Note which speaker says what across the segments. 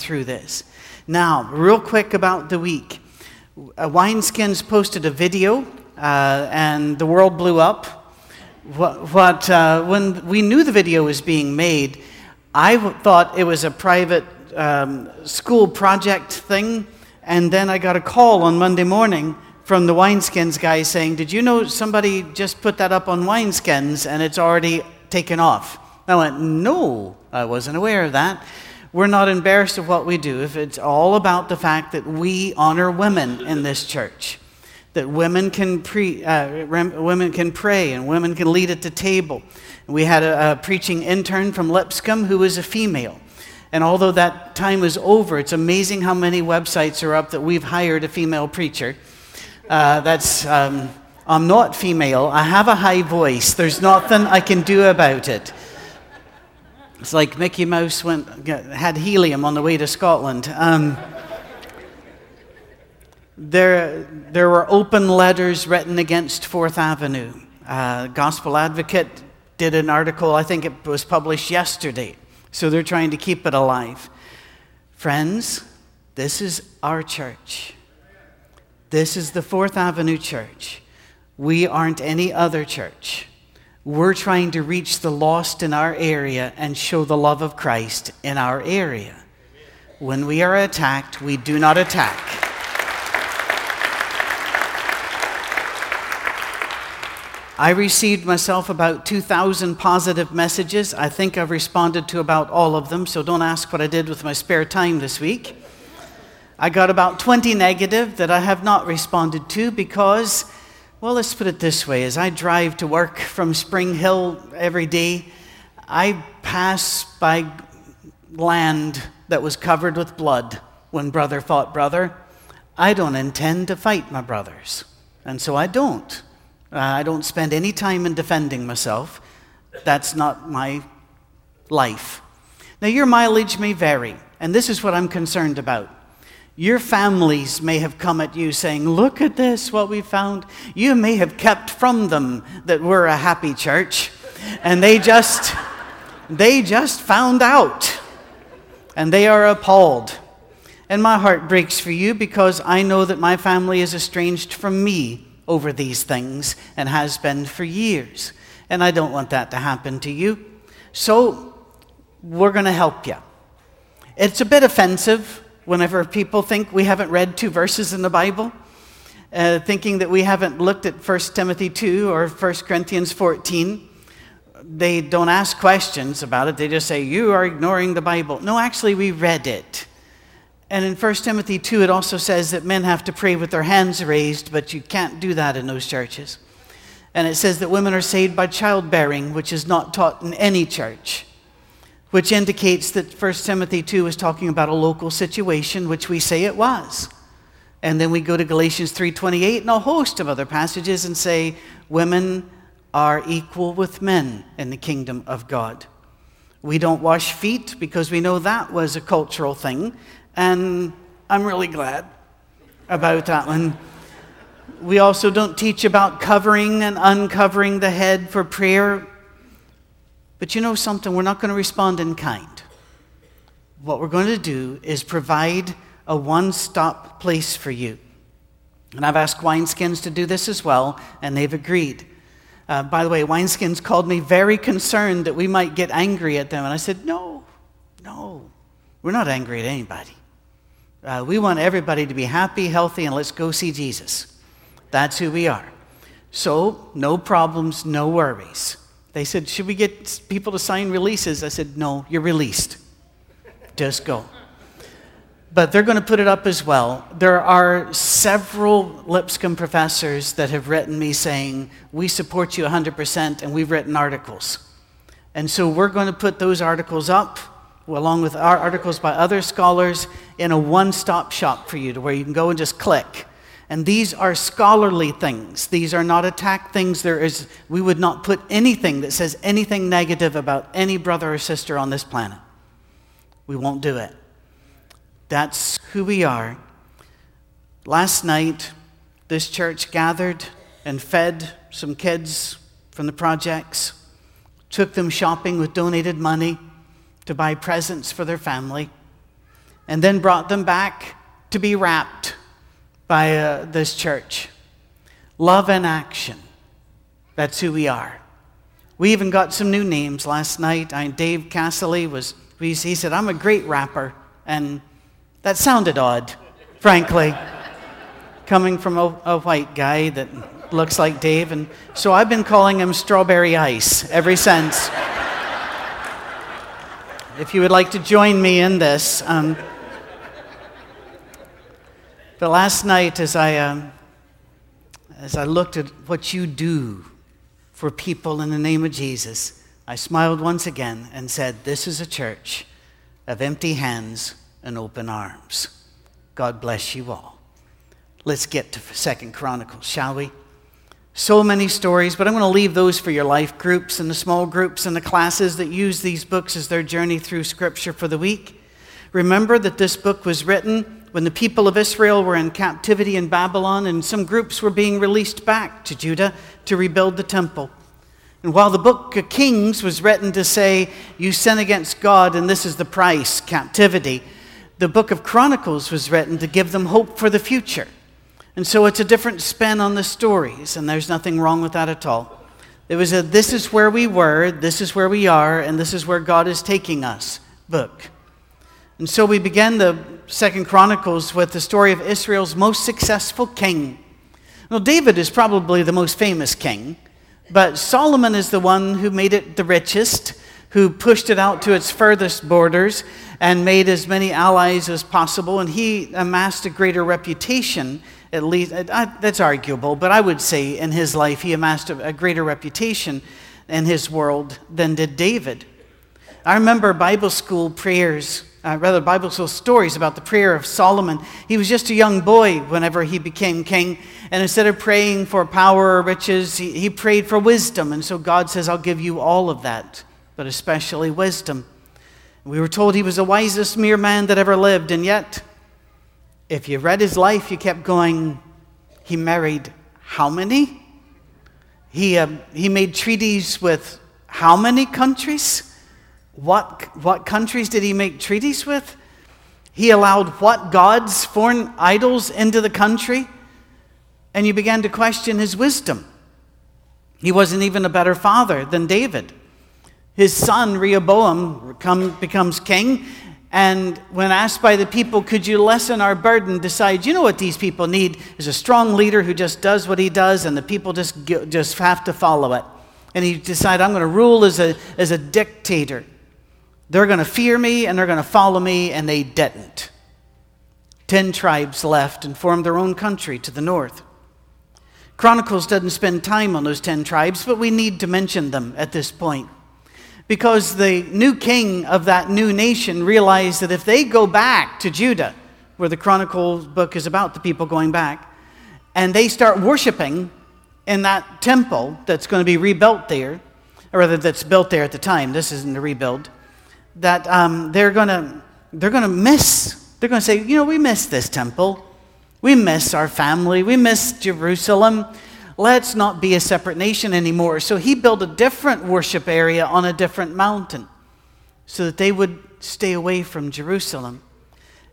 Speaker 1: through this. Now, real quick about the week. Uh, Wineskins posted a video, uh, and the world blew up. What, what uh, when we knew the video was being made, I w- thought it was a private um, school project thing, and then I got a call on Monday morning from the Wineskins guy saying, Did you know somebody just put that up on Wineskins and it's already taken off? I went, No, I wasn't aware of that. We're not embarrassed of what we do if it's all about the fact that we honor women in this church. That women can, pre, uh, women can pray and women can lead at the table. We had a, a preaching intern from Lipscomb who was a female. And although that time is over, it's amazing how many websites are up that we've hired a female preacher. Uh, that's, um, I'm not female. I have a high voice. There's nothing I can do about it. It's like Mickey Mouse went, had helium on the way to Scotland. Um, there, there were open letters written against Fourth Avenue. Uh, Gospel Advocate did an article, I think it was published yesterday. So they're trying to keep it alive. Friends, this is our church. This is the Fourth Avenue Church. We aren't any other church. We're trying to reach the lost in our area and show the love of Christ in our area. When we are attacked, we do not attack. I received myself about 2,000 positive messages. I think I've responded to about all of them, so don't ask what I did with my spare time this week. I got about 20 negative that I have not responded to because, well, let's put it this way as I drive to work from Spring Hill every day, I pass by land that was covered with blood when brother fought brother. I don't intend to fight my brothers, and so I don't. Uh, I don't spend any time in defending myself. That's not my life. Now, your mileage may vary, and this is what I'm concerned about. Your families may have come at you saying, Look at this, what we found. You may have kept from them that we're a happy church, and they just, they just found out, and they are appalled. And my heart breaks for you because I know that my family is estranged from me over these things and has been for years. And I don't want that to happen to you. So we're going to help you. It's a bit offensive whenever people think we haven't read two verses in the Bible, uh, thinking that we haven't looked at 1 Timothy 2 or 1 Corinthians 14. They don't ask questions about it. They just say, You are ignoring the Bible. No, actually, we read it. And in 1 Timothy 2, it also says that men have to pray with their hands raised, but you can't do that in those churches. And it says that women are saved by childbearing, which is not taught in any church which indicates that 1 Timothy 2 is talking about a local situation, which we say it was. And then we go to Galatians 3:28 and a host of other passages and say women are equal with men in the kingdom of God. We don't wash feet because we know that was a cultural thing, and I'm really glad about that one. We also don't teach about covering and uncovering the head for prayer but you know something? We're not going to respond in kind. What we're going to do is provide a one stop place for you. And I've asked Wineskins to do this as well, and they've agreed. Uh, by the way, Wineskins called me very concerned that we might get angry at them. And I said, No, no, we're not angry at anybody. Uh, we want everybody to be happy, healthy, and let's go see Jesus. That's who we are. So, no problems, no worries. They said, Should we get people to sign releases? I said, No, you're released. Just go. But they're going to put it up as well. There are several Lipscomb professors that have written me saying, We support you 100%, and we've written articles. And so we're going to put those articles up, along with our articles by other scholars, in a one stop shop for you to where you can go and just click and these are scholarly things. These are not attack things. There is, we would not put anything that says anything negative about any brother or sister on this planet. We won't do it. That's who we are. Last night, this church gathered and fed some kids from the projects, took them shopping with donated money to buy presents for their family. and then brought them back to be wrapped by uh, this church. Love and action. That's who we are. We even got some new names last night. I, Dave Casserly was, he said, I'm a great rapper. And that sounded odd, frankly, coming from a, a white guy that looks like Dave. And so I've been calling him Strawberry Ice ever since. if you would like to join me in this. Um, but last night, as I, um, as I looked at what you do for people in the name of Jesus, I smiled once again and said, This is a church of empty hands and open arms. God bless you all. Let's get to Second Chronicles, shall we? So many stories, but I'm going to leave those for your life groups and the small groups and the classes that use these books as their journey through Scripture for the week. Remember that this book was written when the people of Israel were in captivity in Babylon and some groups were being released back to Judah to rebuild the temple. And while the book of Kings was written to say, You sin against God and this is the price, captivity, the book of Chronicles was written to give them hope for the future. And so it's a different spin on the stories, and there's nothing wrong with that at all. It was a this is where we were, this is where we are, and this is where God is taking us book. And so we began the Second Chronicles with the story of Israel's most successful king. Well, David is probably the most famous king, but Solomon is the one who made it the richest, who pushed it out to its furthest borders and made as many allies as possible, and he amassed a greater reputation. At least uh, uh, that's arguable, but I would say in his life he amassed a greater reputation in his world than did David. I remember Bible school prayers uh, rather Bible tells stories about the prayer of Solomon. He was just a young boy whenever he became king, and instead of praying for power or riches, he, he prayed for wisdom. And so God says, I'll give you all of that, but especially wisdom. We were told he was the wisest mere man that ever lived, and yet, if you read his life, you kept going, he married how many? He, uh, he made treaties with how many countries? What, what countries did he make treaties with? He allowed what gods, foreign idols, into the country? And you began to question his wisdom. He wasn't even a better father than David. His son, Rehoboam, come, becomes king. And when asked by the people, could you lessen our burden, decides, you know what these people need is a strong leader who just does what he does, and the people just, just have to follow it. And he decided, I'm going to rule as a, as a dictator. They're going to fear me and they're going to follow me, and they didn't. Ten tribes left and formed their own country to the north. Chronicles doesn't spend time on those ten tribes, but we need to mention them at this point. Because the new king of that new nation realized that if they go back to Judah, where the Chronicles book is about the people going back, and they start worshiping in that temple that's going to be rebuilt there, or rather, that's built there at the time, this isn't a rebuild that um, they're going to they're going to miss. They're going to say, you know, we miss this temple. We miss our family. We miss Jerusalem. Let's not be a separate nation anymore. So he built a different worship area on a different mountain so that they would stay away from Jerusalem.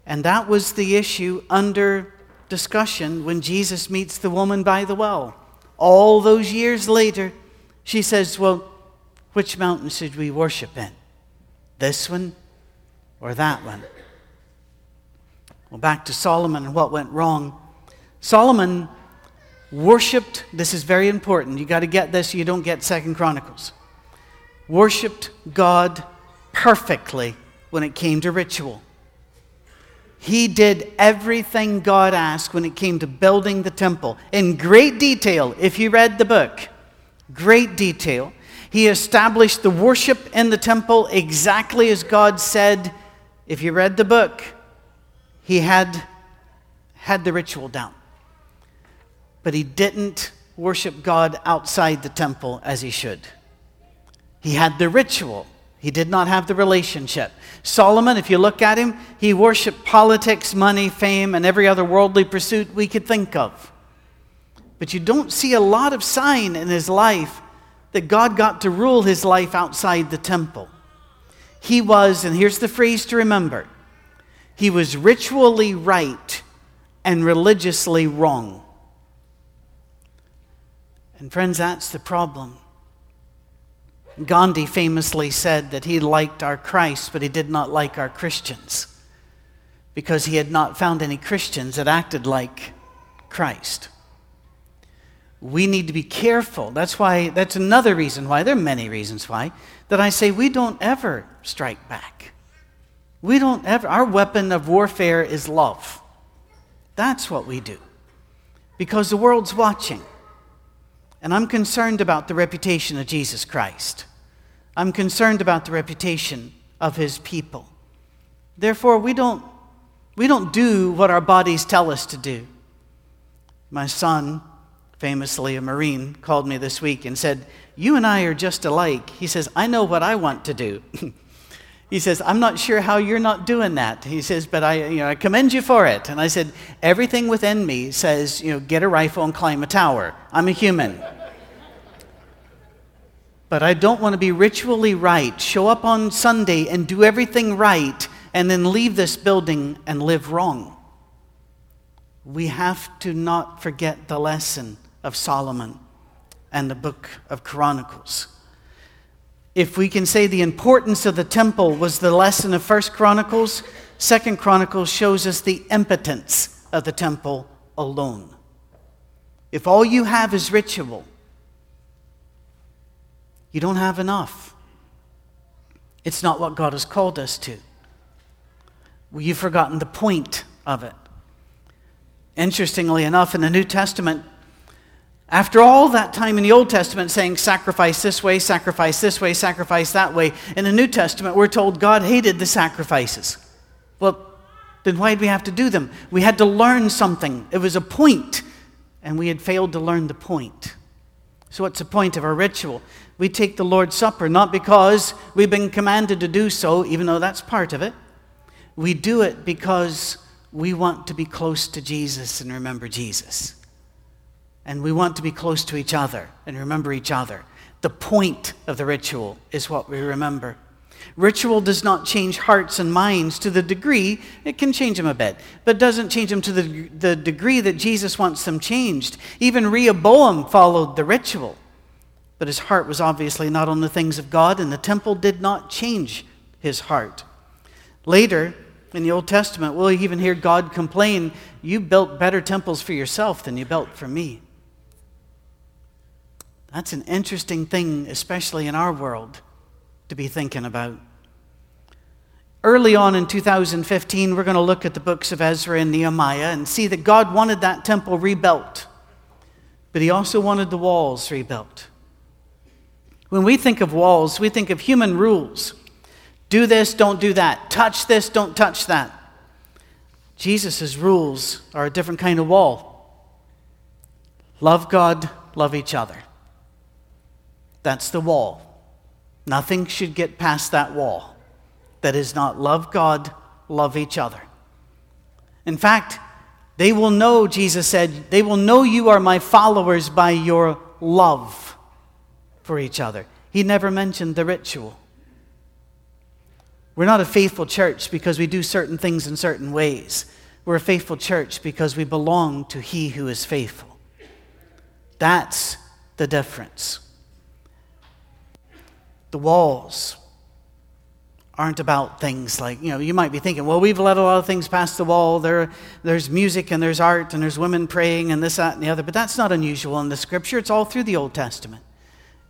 Speaker 1: And that was the issue under discussion when Jesus meets the woman by the well. All those years later, she says, Well, which mountain should we worship in? This one or that one? Well, back to Solomon and what went wrong. Solomon worshiped, this is very important. You got to get this, you don't get Second Chronicles. Worshiped God perfectly when it came to ritual. He did everything God asked when it came to building the temple in great detail. If you read the book, great detail. He established the worship in the temple exactly as God said. If you read the book, he had had the ritual down. But he didn't worship God outside the temple as he should. He had the ritual, he did not have the relationship. Solomon, if you look at him, he worshiped politics, money, fame, and every other worldly pursuit we could think of. But you don't see a lot of sign in his life that God got to rule his life outside the temple. He was, and here's the phrase to remember He was ritually right and religiously wrong. And, friends, that's the problem. Gandhi famously said that he liked our Christ, but he did not like our Christians because he had not found any Christians that acted like Christ. We need to be careful. That's why, that's another reason why, there are many reasons why, that I say we don't ever strike back. We don't ever, our weapon of warfare is love. That's what we do. Because the world's watching. And I'm concerned about the reputation of Jesus Christ. I'm concerned about the reputation of his people. Therefore, we don't, we don't do what our bodies tell us to do. My son, famously a Marine, called me this week and said, You and I are just alike. He says, I know what I want to do. he says, I'm not sure how you're not doing that. He says, But I, you know, I commend you for it. And I said, Everything within me says, you know, get a rifle and climb a tower. I'm a human. But I don't want to be ritually right, show up on Sunday and do everything right, and then leave this building and live wrong. We have to not forget the lesson of Solomon and the book of Chronicles. If we can say the importance of the temple was the lesson of First Chronicles, Second Chronicles shows us the impotence of the temple alone. If all you have is ritual, you don't have enough. It's not what God has called us to. Well, you've forgotten the point of it. Interestingly enough, in the New Testament, after all that time in the Old Testament saying sacrifice this way, sacrifice this way, sacrifice that way, in the New Testament we're told God hated the sacrifices. Well, then why did we have to do them? We had to learn something. It was a point, and we had failed to learn the point. So, what's the point of our ritual? We take the Lord's Supper not because we've been commanded to do so, even though that's part of it. We do it because we want to be close to Jesus and remember Jesus. And we want to be close to each other and remember each other. The point of the ritual is what we remember. Ritual does not change hearts and minds to the degree, it can change them a bit, but doesn't change them to the, the degree that Jesus wants them changed. Even Rehoboam followed the ritual, but his heart was obviously not on the things of God, and the temple did not change his heart. Later, in the Old Testament, we'll even hear God complain, You built better temples for yourself than you built for me. That's an interesting thing, especially in our world to be thinking about. Early on in 2015, we're going to look at the books of Ezra and Nehemiah and see that God wanted that temple rebuilt, but He also wanted the walls rebuilt. When we think of walls, we think of human rules do this, don't do that, touch this, don't touch that. Jesus' rules are a different kind of wall. Love God, love each other. That's the wall. Nothing should get past that wall that is not love God, love each other. In fact, they will know, Jesus said, they will know you are my followers by your love for each other. He never mentioned the ritual. We're not a faithful church because we do certain things in certain ways. We're a faithful church because we belong to He who is faithful. That's the difference. The walls aren't about things like, you know, you might be thinking, well, we've let a lot of things pass the wall. There, there's music and there's art and there's women praying and this, that, and the other. But that's not unusual in the scripture. It's all through the Old Testament.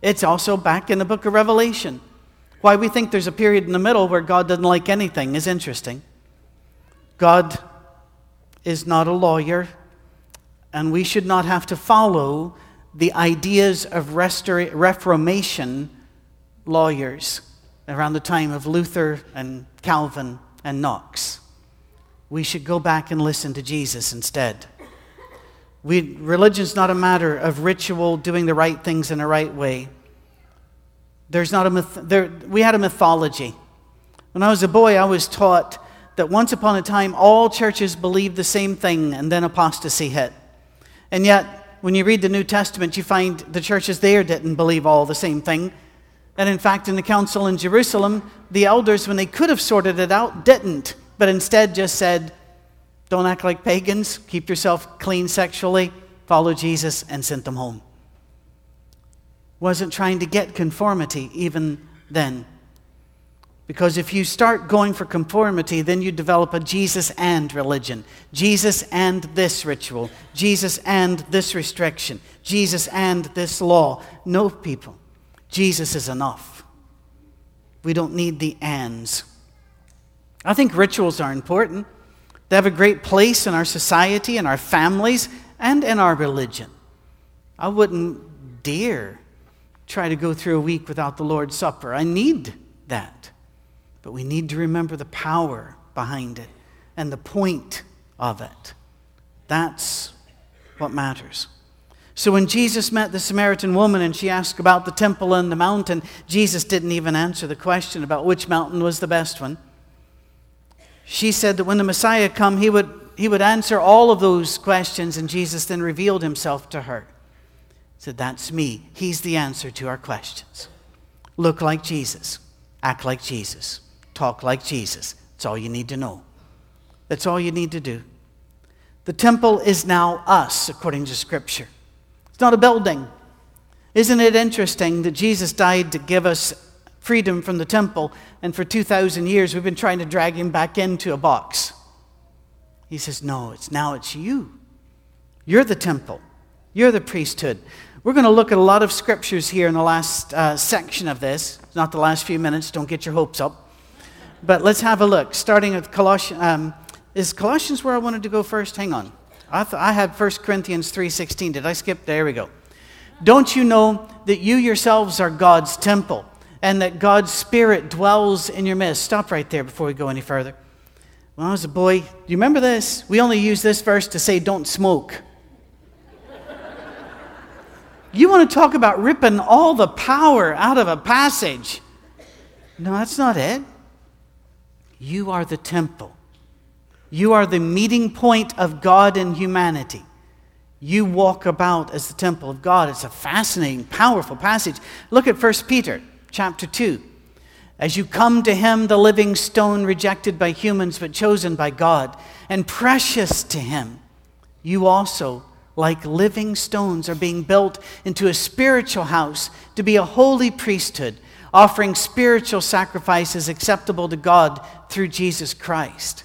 Speaker 1: It's also back in the book of Revelation. Why we think there's a period in the middle where God doesn't like anything is interesting. God is not a lawyer, and we should not have to follow the ideas of restora- Reformation lawyers around the time of Luther and Calvin and Knox. We should go back and listen to Jesus instead. We, religion's not a matter of ritual, doing the right things in the right way. There's not a myth, there, we had a mythology. When I was a boy, I was taught that once upon a time all churches believed the same thing and then apostasy hit. And yet, when you read the New Testament, you find the churches there didn't believe all the same thing. And in fact, in the council in Jerusalem, the elders, when they could have sorted it out, didn't. but instead just said, Don't act like pagans, keep yourself clean sexually, follow Jesus, and sent them home. Wasn't trying to get conformity even then. Because if you start going for conformity, then you develop a Jesus and religion. Jesus and this ritual. Jesus and this restriction. Jesus and this law. No, people. Jesus is enough. We don't need the ands. I think rituals are important. They have a great place in our society, in our families, and in our religion. I wouldn't dare try to go through a week without the Lord's Supper. I need that. But we need to remember the power behind it and the point of it. That's what matters. So when Jesus met the Samaritan woman and she asked about the temple and the mountain, Jesus didn't even answer the question about which mountain was the best one. She said that when the Messiah come, he would, he would answer all of those questions, and Jesus then revealed himself to her. He said, That's me. He's the answer to our questions. Look like Jesus, act like Jesus. Talk like Jesus. That's all you need to know. That's all you need to do. The temple is now us, according to Scripture. It's not a building. Isn't it interesting that Jesus died to give us freedom from the temple, and for 2,000 years we've been trying to drag him back into a box? He says, No, it's now it's you. You're the temple, you're the priesthood. We're going to look at a lot of scriptures here in the last uh, section of this. It's not the last few minutes, don't get your hopes up. But let's have a look, starting with Colossians. Um, is Colossians where I wanted to go first? Hang on. I, th- I had 1 Corinthians 3.16. Did I skip? There we go. Don't you know that you yourselves are God's temple and that God's Spirit dwells in your midst? Stop right there before we go any further. When I was a boy, do you remember this? We only use this verse to say don't smoke. you want to talk about ripping all the power out of a passage. No, that's not it. You are the temple. You are the meeting point of God and humanity. You walk about as the temple of God. It's a fascinating, powerful passage. Look at 1 Peter chapter 2. As you come to him, the living stone rejected by humans but chosen by God and precious to him, you also, like living stones, are being built into a spiritual house to be a holy priesthood offering spiritual sacrifices acceptable to God through Jesus Christ.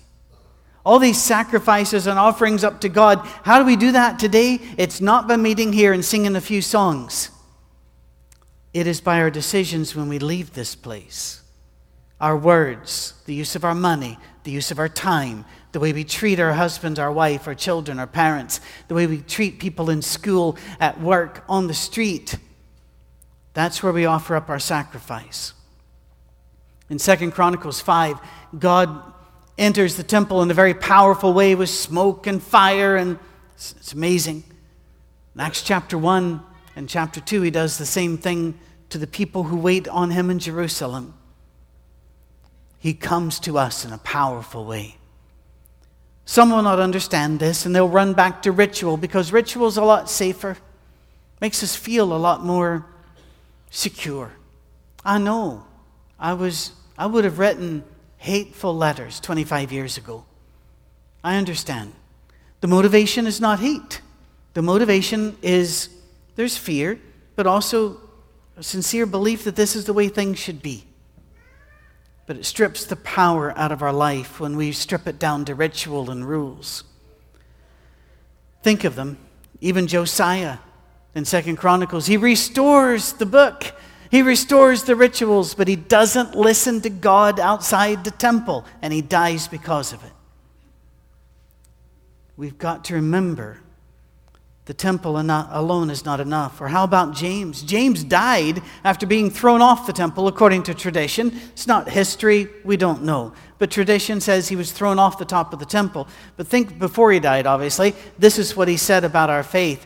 Speaker 1: All these sacrifices and offerings up to God, how do we do that today? It's not by meeting here and singing a few songs. It is by our decisions when we leave this place. Our words, the use of our money, the use of our time, the way we treat our husband, our wife, our children, our parents, the way we treat people in school, at work, on the street. That's where we offer up our sacrifice. In 2 Chronicles 5, God enters the temple in a very powerful way with smoke and fire, and it's, it's amazing. In Acts chapter 1 and chapter 2, he does the same thing to the people who wait on him in Jerusalem. He comes to us in a powerful way. Some will not understand this and they'll run back to ritual because ritual is a lot safer, makes us feel a lot more secure. I know. I was I would have written hateful letters 25 years ago. I understand. The motivation is not hate. The motivation is there's fear, but also a sincere belief that this is the way things should be. But it strips the power out of our life when we strip it down to ritual and rules. Think of them. Even Josiah in Second Chronicles, he restores the book he restores the rituals, but he doesn't listen to God outside the temple, and he dies because of it. We've got to remember the temple alone is not enough. Or how about James? James died after being thrown off the temple, according to tradition. It's not history, we don't know. But tradition says he was thrown off the top of the temple. But think before he died, obviously, this is what he said about our faith.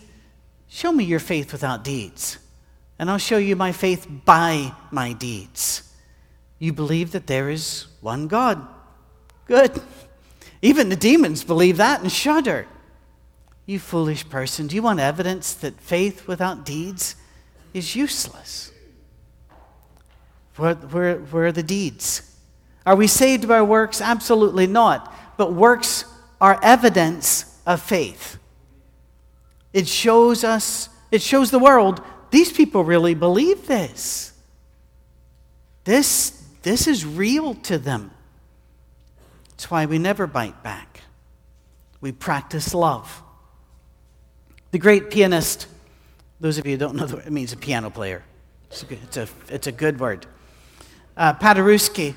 Speaker 1: Show me your faith without deeds, and I'll show you my faith by my deeds. You believe that there is one God. Good. Even the demons believe that and shudder. You foolish person, do you want evidence that faith without deeds is useless? Where, where, where are the deeds? Are we saved by works? Absolutely not. But works are evidence of faith. It shows us, it shows the world, these people really believe this. This, this is real to them. That's why we never bite back. We practice love. The great pianist, those of you who don't know it means, a piano player. It's a, it's a, it's a good word. Uh, Paderewski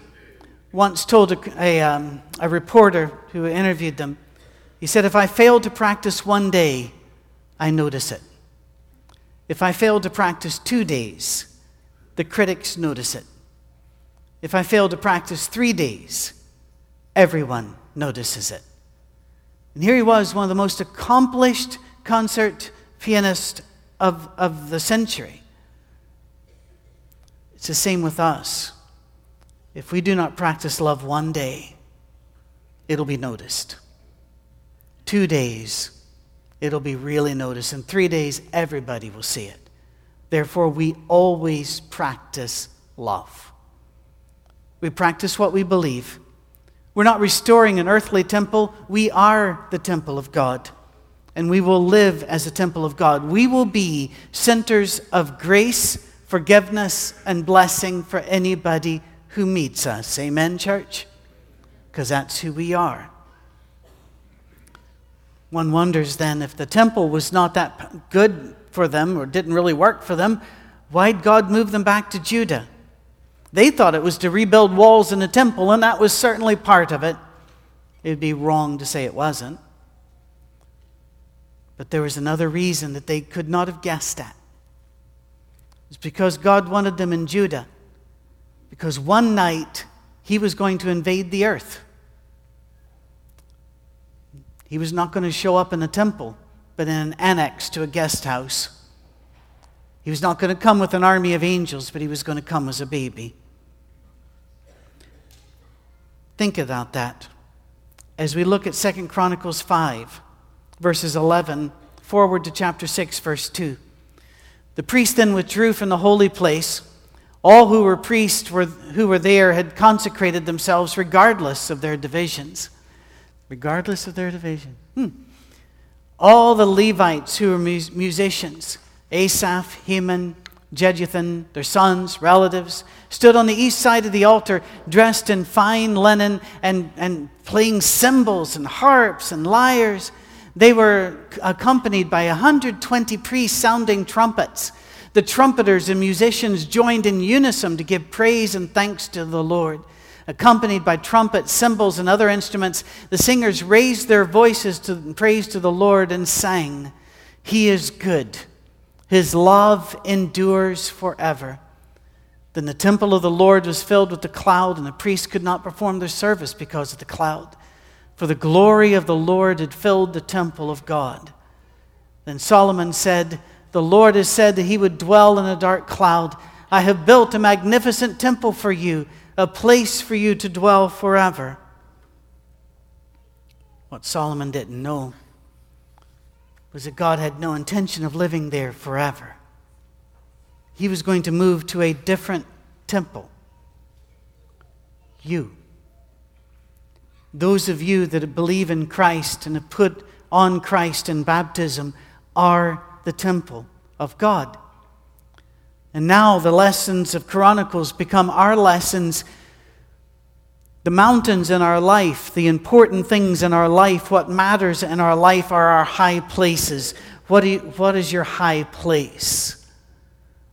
Speaker 1: once told a, a, um, a reporter who interviewed them, he said, If I fail to practice one day, I notice it. If I fail to practice two days, the critics notice it. If I fail to practice three days, everyone notices it. And here he was, one of the most accomplished concert pianists of, of the century. It's the same with us. If we do not practice love one day, it'll be noticed. Two days, it'll be really noticed. In three days, everybody will see it. Therefore, we always practice love. We practice what we believe we're not restoring an earthly temple. We are the temple of God. And we will live as a temple of God. We will be centers of grace, forgiveness, and blessing for anybody who meets us. Amen, church? Because that's who we are. One wonders then if the temple was not that good for them or didn't really work for them, why'd God move them back to Judah? They thought it was to rebuild walls in the temple, and that was certainly part of it. It would be wrong to say it wasn't. But there was another reason that they could not have guessed at. It's because God wanted them in Judah. Because one night he was going to invade the earth. He was not going to show up in a temple, but in an annex to a guest house. He was not going to come with an army of angels, but he was going to come as a baby. Think about that as we look at 2 Chronicles 5, verses 11, forward to chapter 6, verse 2. The priest then withdrew from the holy place. All who were priests were, who were there had consecrated themselves regardless of their divisions. Regardless of their division. Hmm. All the Levites who were musicians, Asaph, Heman, Jeduthun, their sons, relatives, stood on the east side of the altar dressed in fine linen and, and playing cymbals and harps and lyres. They were accompanied by 120 priests sounding trumpets. The trumpeters and musicians joined in unison to give praise and thanks to the Lord. Accompanied by trumpets, cymbals, and other instruments, the singers raised their voices to praise to the Lord and sang, He is good his love endures forever. Then the temple of the Lord was filled with the cloud, and the priests could not perform their service because of the cloud. For the glory of the Lord had filled the temple of God. Then Solomon said, The Lord has said that he would dwell in a dark cloud. I have built a magnificent temple for you, a place for you to dwell forever. What Solomon didn't know was that God had no intention of living there forever. He was going to move to a different temple. You. Those of you that believe in Christ and have put on Christ in baptism are the temple of God. And now the lessons of Chronicles become our lessons. The mountains in our life, the important things in our life, what matters in our life are our high places. What, you, what is your high place?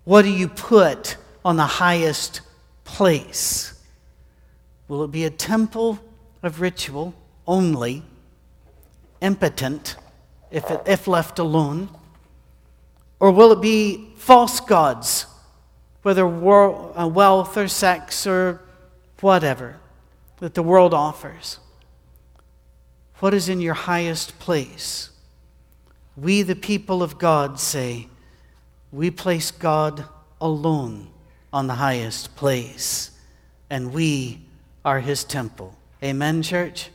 Speaker 1: What do you put on the highest place? Will it be a temple of ritual only, impotent if, it, if left alone? Or will it be false gods, whether uh, wealth or sex or whatever that the world offers? What is in your highest place? We, the people of God, say, we place God alone on the highest place, and we are his temple. Amen, church?